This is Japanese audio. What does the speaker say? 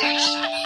よし。